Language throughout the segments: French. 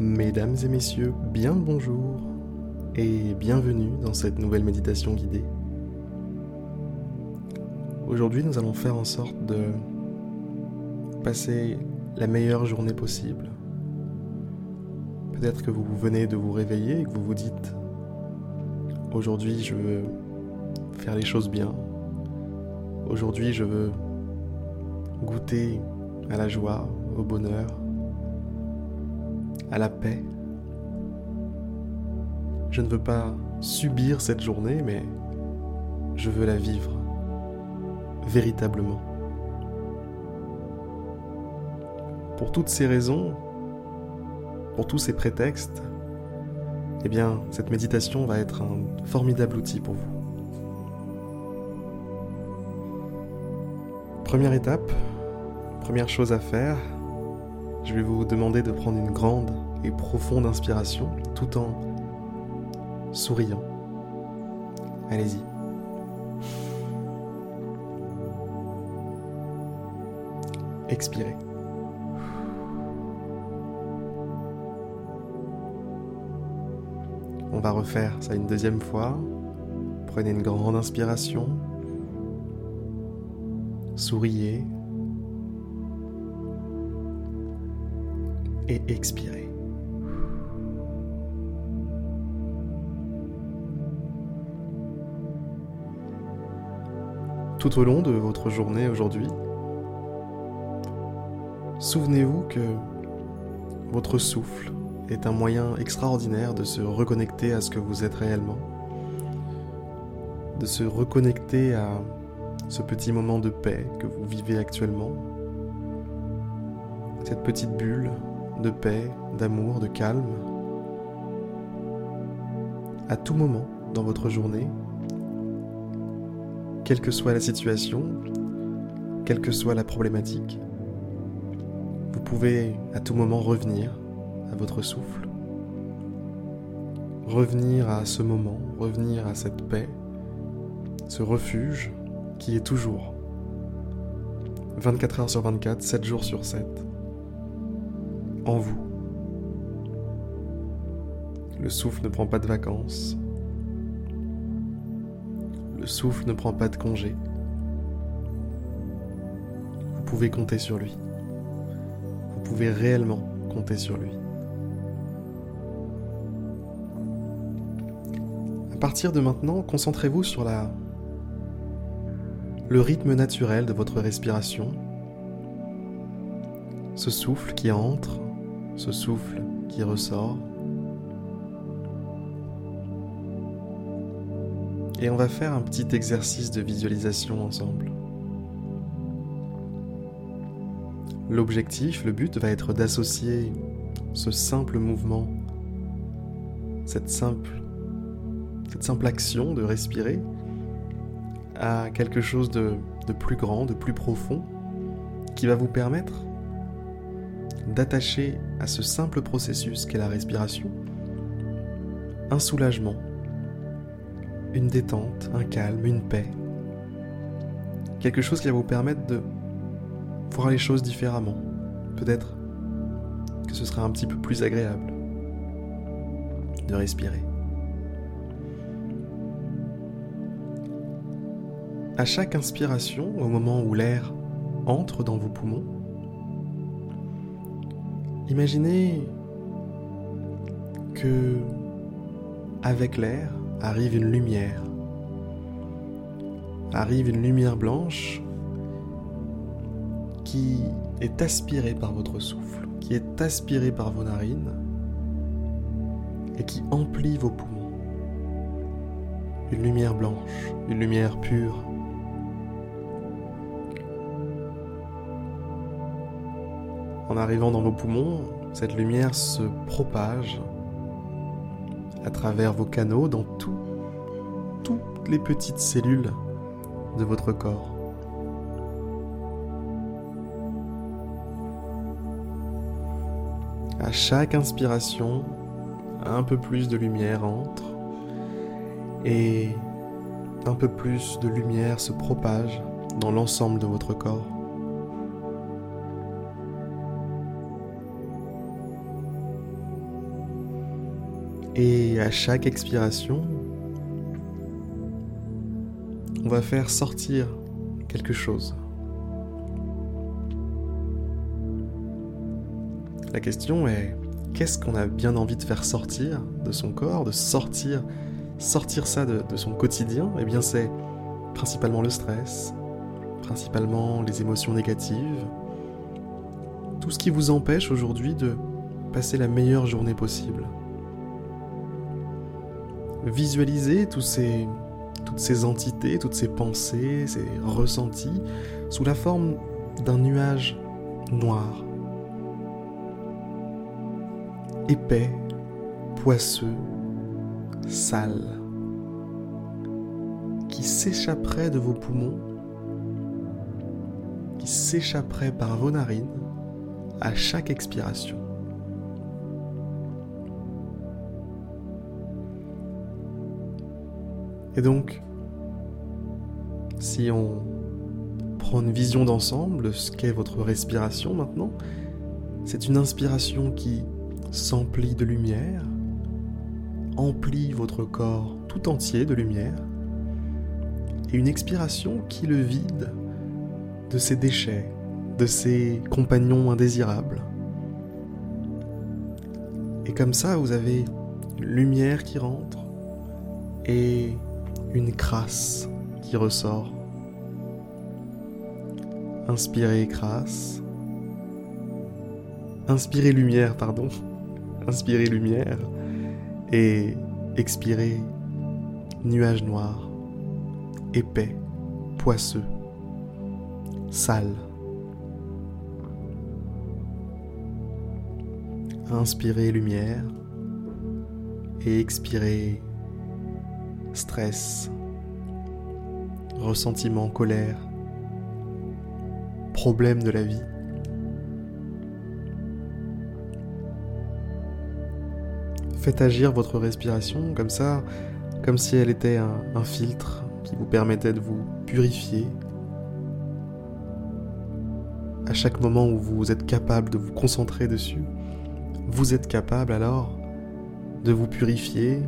Mesdames et messieurs, bien le bonjour et bienvenue dans cette nouvelle méditation guidée. Aujourd'hui, nous allons faire en sorte de passer la meilleure journée possible. Peut-être que vous venez de vous réveiller et que vous vous dites Aujourd'hui, je veux faire les choses bien. Aujourd'hui, je veux goûter à la joie, au bonheur, à la paix. Je ne veux pas subir cette journée, mais je veux la vivre véritablement. Pour toutes ces raisons, pour tous ces prétextes, eh bien, cette méditation va être un formidable outil pour vous. Première étape, première chose à faire, je vais vous demander de prendre une grande et profonde inspiration tout en souriant. Allez-y. Expirez. On va refaire ça une deuxième fois. Prenez une grande inspiration. Souriez. et expirez. Tout au long de votre journée aujourd'hui, souvenez-vous que votre souffle est un moyen extraordinaire de se reconnecter à ce que vous êtes réellement, de se reconnecter à ce petit moment de paix que vous vivez actuellement, cette petite bulle de paix, d'amour, de calme. À tout moment dans votre journée, quelle que soit la situation, quelle que soit la problématique, vous pouvez à tout moment revenir à votre souffle, revenir à ce moment, revenir à cette paix, ce refuge qui est toujours 24 heures sur 24, 7 jours sur 7 en vous. Le souffle ne prend pas de vacances. Le souffle ne prend pas de congé. Vous pouvez compter sur lui. Vous pouvez réellement compter sur lui. À partir de maintenant, concentrez-vous sur la le rythme naturel de votre respiration. Ce souffle qui entre ce souffle qui ressort. Et on va faire un petit exercice de visualisation ensemble. L'objectif, le but va être d'associer ce simple mouvement, cette simple, action de respirer à quelque chose de plus grand, de plus profond, qui va vous permettre d'attacher à ce simple processus qu'est la respiration un soulagement, une détente, un calme, une paix. Quelque chose qui va vous permettre de voir les choses différemment. Peut-être que ce sera un petit peu plus agréable de respirer. À chaque inspiration, au moment où l'air entre dans vos poumons, Imaginez que avec l'air arrive une lumière. Arrive une lumière blanche qui est aspirée par votre souffle, qui est aspirée par vos narines et qui emplit vos poumons. Une lumière blanche, une lumière pure, En arrivant dans vos poumons, cette lumière se propage à travers vos canaux dans tout, toutes les petites cellules de votre corps. À chaque inspiration, un peu plus de lumière entre et un peu plus de lumière se propage dans l'ensemble de votre corps. Et à chaque expiration, on va faire sortir quelque chose. La question est, qu'est-ce qu'on a bien envie de faire sortir de son corps, de sortir, ça de son quotidien? Eh bien c'est principalement le stress, principalement les émotions négatives, tout ce qui vous empêche aujourd'hui de passer la meilleure journée possible. Ces, toutes ces entités, toutes ces pensées, ces ressentis sous la forme d'un nuage noir, épais, poisseux, sale, qui s'échapperait de vos poumons, qui s'échapperait par vos narines à chaque expiration. Et donc, si on prend une vision d'ensemble de ce qu'est votre respiration maintenant, c'est une inspiration qui s'emplit de lumière, emplit votre corps tout entier de lumière, et une expiration qui le vide de ses déchets, de ses compagnons indésirables. Et comme ça, vous avez une lumière qui rentre et une crasse qui ressort. Inspirez crasse. Inspirez lumière, pardon. Inspirez lumière. Et expirez nuage noir, épais, poisseux, sale. Inspirez lumière et expirez stress, ressentiment, colère, problème de la vie. Faites agir votre respiration comme ça, comme si elle était un, un filtre qui vous permettait de vous purifier. À chaque moment où vous êtes capable de vous concentrer dessus, vous êtes capable alors de vous purifier,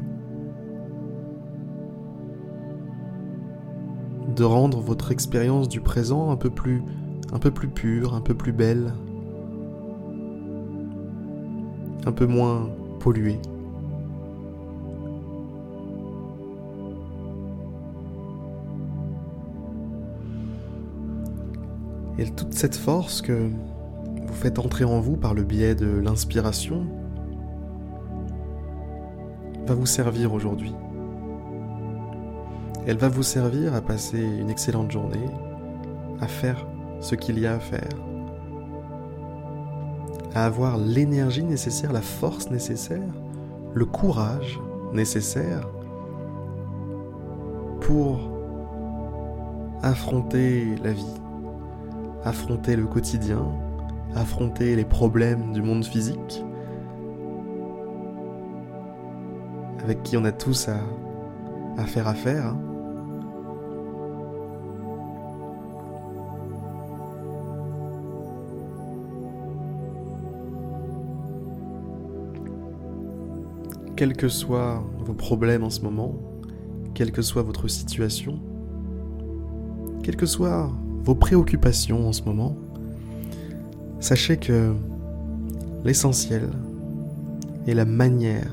de rendre votre expérience du présent un peu plus un peu plus pure, un peu plus belle, un peu moins polluée. Et toute cette force que vous faites entrer en vous par le biais de l'inspiration va vous servir aujourd'hui. Elle va vous servir à passer une excellente journée, à faire ce qu'il y a à faire, à avoir l'énergie nécessaire, la force nécessaire, le courage nécessaire pour affronter la vie, affronter le quotidien, affronter les problèmes du monde physique, avec qui on a tous à, faire affaire. Hein. Quels que soient vos problèmes en ce moment, quelle que soit votre situation, quelles que soient vos préoccupations en ce moment, sachez que l'essentiel est la manière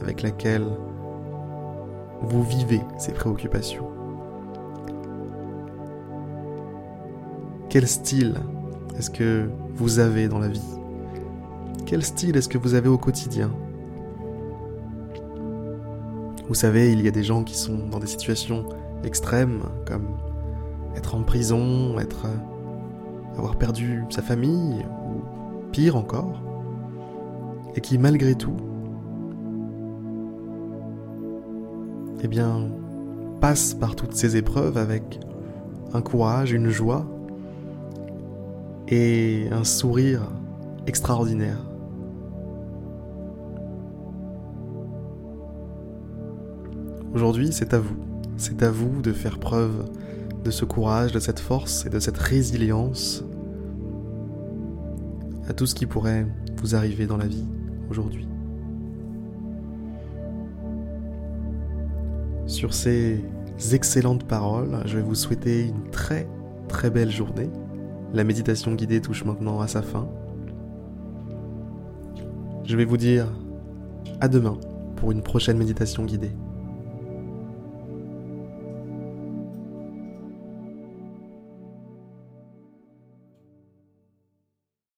avec laquelle vous vivez ces préoccupations. Quel style est-ce que vous avez dans la vie? Quel style est-ce que vous avez au quotidien? Vous savez, il y a des gens qui sont dans des situations extrêmes, comme être en prison, être euh, avoir perdu sa famille, ou pire encore, et qui malgré tout, eh bien, passent par toutes ces épreuves avec un courage, une joie et un sourire extraordinaire. Aujourd'hui, c'est à vous. C'est à vous de faire preuve de ce courage, de cette force et de cette résilience à tout ce qui pourrait vous arriver dans la vie aujourd'hui. Sur ces excellentes paroles, je vais vous souhaiter une très très belle journée. La méditation guidée touche maintenant à sa fin. Je vais vous dire à demain pour une prochaine méditation guidée.